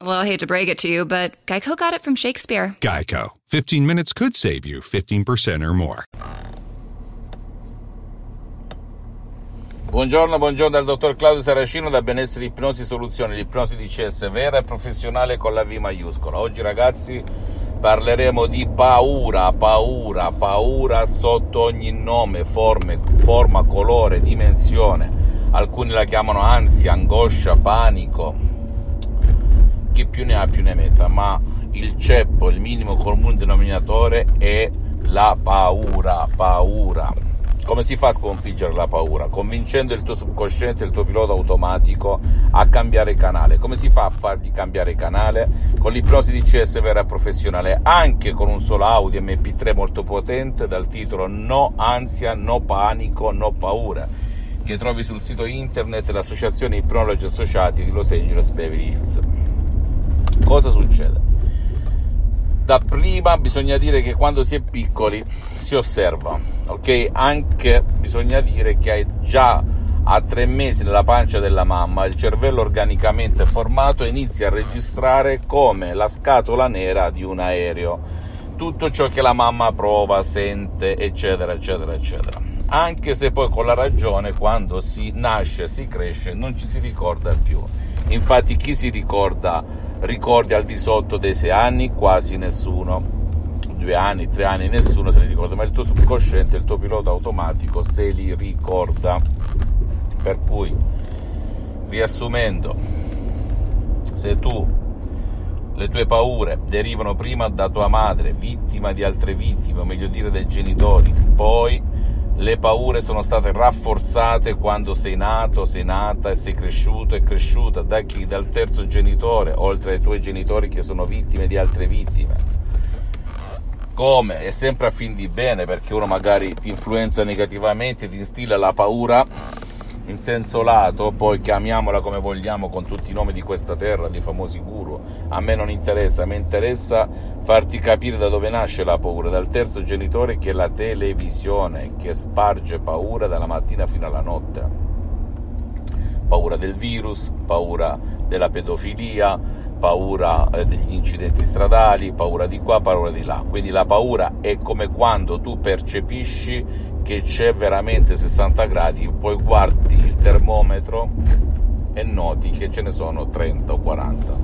Well, I hate to break it to you, but Geico got it from Shakespeare. Geico. 15 minutes could save you 15% or more. Buongiorno, buongiorno dal dottor Claudio Saracino da Benessere Ipnosi Soluzioni, l'ipnosi di CS vera e professionale con la V maiuscola. Oggi ragazzi parleremo di paura, paura, paura sotto ogni nome, forme, forma, colore, dimensione. Alcuni la chiamano ansia, angoscia, panico, chi più ne ha più ne metta, ma il ceppo, il minimo comune denominatore è la paura, paura. Come si fa a sconfiggere la paura? Convincendo il tuo subconsciente, il tuo pilota automatico a cambiare canale. Come si fa a fargli cambiare canale? Con l'ipnosi di CS vera professionale, anche con un solo audio MP3 molto potente dal titolo No ansia, no panico, no paura, che trovi sul sito internet dell'Associazione Ipnologi Associati di Los Angeles Beverly Hills cosa succede? Da prima bisogna dire che quando si è piccoli si osserva, ok? Anche bisogna dire che hai già a tre mesi nella pancia della mamma il cervello organicamente formato inizia a registrare come la scatola nera di un aereo tutto ciò che la mamma prova, sente, eccetera, eccetera, eccetera. Anche se poi con la ragione quando si nasce, si cresce, non ci si ricorda più. Infatti chi si ricorda ricordi al di sotto dei sei anni? Quasi nessuno. Due anni, tre anni, nessuno se li ricorda, ma il tuo subconsciente, il tuo pilota automatico se li ricorda. Per cui, riassumendo, se tu le tue paure derivano prima da tua madre, vittima di altre vittime, o meglio dire dai genitori, poi le paure sono state rafforzate quando sei nato, sei nata e sei cresciuto e cresciuta da chi? Dal terzo genitore, oltre ai tuoi genitori che sono vittime di altre vittime. Come? È sempre a fin di bene perché uno magari ti influenza negativamente, ti instilla la paura in senso lato, poi chiamiamola come vogliamo con tutti i nomi di questa terra, di famosi guru, a me non interessa, a me interessa farti capire da dove nasce la paura, dal terzo genitore che è la televisione, che sparge paura dalla mattina fino alla notte. Paura del virus, paura della pedofilia, paura eh, degli incidenti stradali, paura di qua, paura di là. Quindi la paura è come quando tu percepisci che c'è veramente 60 gradi, poi guardi il termometro e noti che ce ne sono 30 o 40.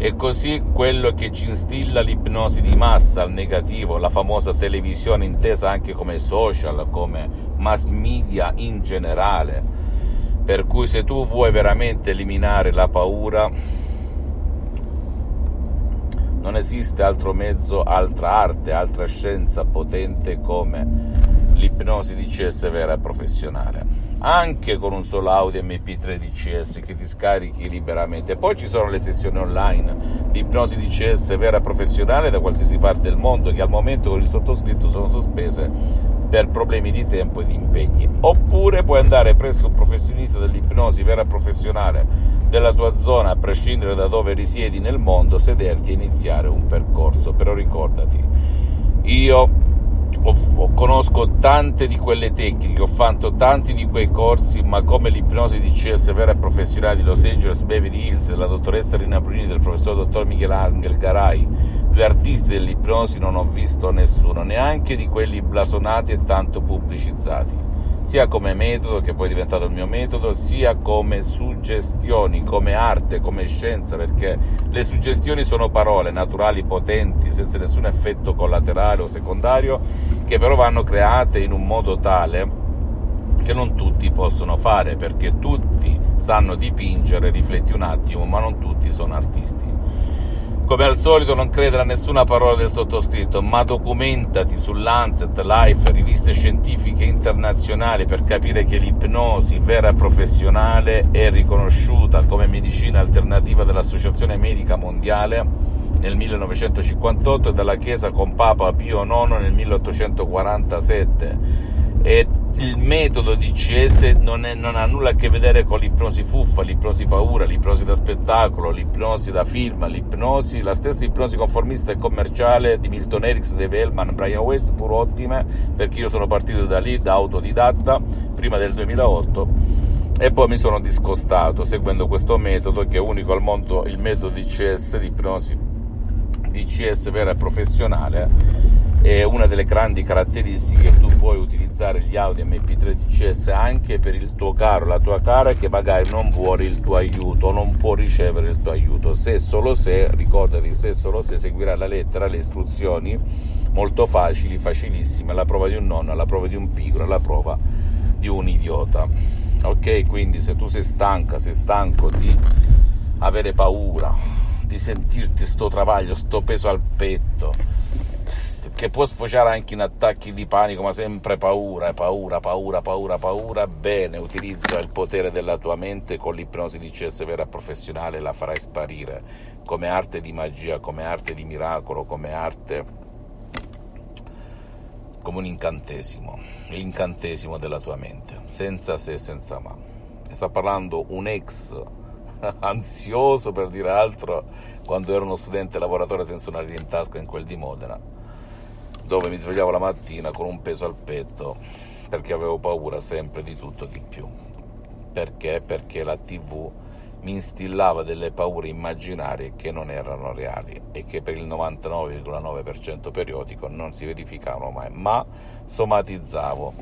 E così quello che ci instilla l'ipnosi di massa al negativo, la famosa televisione intesa anche come social, come mass media in generale. Per cui se tu vuoi veramente eliminare la paura, non esiste altro mezzo, altra arte, altra scienza potente come l'ipnosi DCS vera e professionale anche con un solo audio MP3 DCS che ti scarichi liberamente. Poi ci sono le sessioni online di ipnosi DCS vera e professionale da qualsiasi parte del mondo che al momento con il sottoscritto sono sospese per problemi di tempo e di impegni. Oppure puoi andare presso un professionista dell'ipnosi vera professionale della tua zona, a prescindere da dove risiedi nel mondo, sederti e iniziare un percorso. Però ricordati, io ho, ho, conosco tante di quelle tecniche, ho fatto tanti di quei corsi, ma come l'ipnosi di CS vera e professionale di Los Angeles Beverly Hills della dottoressa Rina Bruni del professor dottor Michelangelo Garai, due artisti dell'ipnosi non ho visto nessuno, neanche di quelli blasonati e tanto pubblicizzati sia come metodo, che poi è diventato il mio metodo, sia come suggestioni, come arte, come scienza, perché le suggestioni sono parole naturali, potenti, senza nessun effetto collaterale o secondario, che però vanno create in un modo tale che non tutti possono fare, perché tutti sanno dipingere, rifletti un attimo, ma non tutti sono artisti. Come al solito non credere a nessuna parola del sottoscritto, ma documentati sull'Ancet, Life, riviste scientifiche internazionali per capire che l'ipnosi vera e professionale è riconosciuta come medicina alternativa dall'Associazione Medica Mondiale nel 1958 e dalla Chiesa con Papa Pio IX nel 1847 e il metodo DCS non, è, non, ha nulla a che vedere con l'ipnosi fuffa, l'ipnosi paura, l'ipnosi da spettacolo, l'ipnosi da film, l'ipnosi, la stessa ipnosi conformista e commerciale di Milton Erickson, Dave Hellman, Brian West, pur ottime, perché io sono partito da lì, da autodidatta, prima del 2008, e poi mi sono discostato seguendo questo metodo che è unico al mondo, il metodo DCS, di ipnosi DCS vera e professionale, è una delle grandi caratteristiche che tu puoi utilizzare gli Audi MP3 DCS anche per il tuo caro, la tua cara che magari non vuole il tuo aiuto, non può ricevere il tuo aiuto. Se solo se, ricordati, se solo se seguirà la lettera, le istruzioni molto facili, facilissime, alla prova di un nonno, alla prova di un pigro, alla prova di un idiota. Ok, quindi se tu sei stanca, sei stanco di avere paura, di sentirti sto travaglio, sto peso al petto, che può sfociare anche in attacchi di panico, ma sempre paura, paura, paura, paura, paura, bene, utilizza il potere della tua mente. Con l'ipnosi di CS vera professionale, la farai sparire. Come arte di magia, come arte di miracolo, come arte, come un incantesimo, l'incantesimo della tua mente, senza se e senza ma. sta parlando un ex ansioso per dire altro quando ero uno studente lavoratore senza una linea in tasca in quel di Modena dove mi svegliavo la mattina con un peso al petto perché avevo paura sempre di tutto di più. Perché? Perché la TV mi instillava delle paure immaginarie che non erano reali e che per il 99,9% periodico non si verificavano mai, ma somatizzavo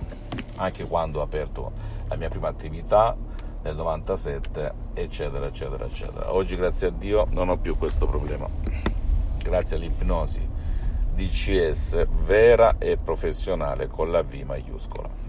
anche quando ho aperto la mia prima attività nel 97, eccetera, eccetera, eccetera. Oggi, grazie a Dio, non ho più questo problema. Grazie all'ipnosi DCS vera e professionale con la V maiuscola.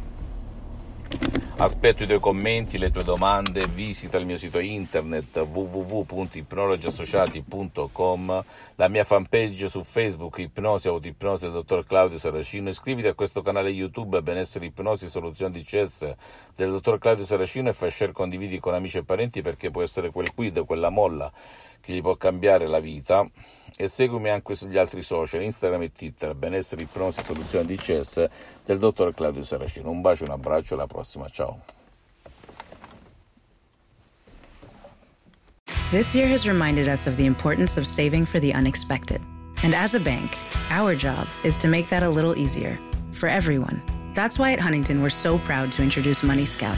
Aspetto i tuoi commenti, le tue domande, visita il mio sito internet www.ipnologiassociati.com, la mia fanpage su Facebook Ipnosi Autoipnosi del dottor Claudio Saracino, iscriviti a questo canale YouTube Benessere Ipnosi Soluzione DCS del dottor Claudio Saracino e fai share condividi con amici e parenti perché può essere quel quid, quella molla che gli può cambiare la vita e seguimi anche sugli altri social, Instagram e Twitter, benessere, ipnosi, soluzione DCS del dottor Claudio Saracino. Un bacio, un abbraccio, alla prossima, ciao. This year has reminded us of the importance of saving for the unexpected. And as a bank, our job is to make that a little easier for everyone. That's why at Huntington, we're so proud to introduce Money Scout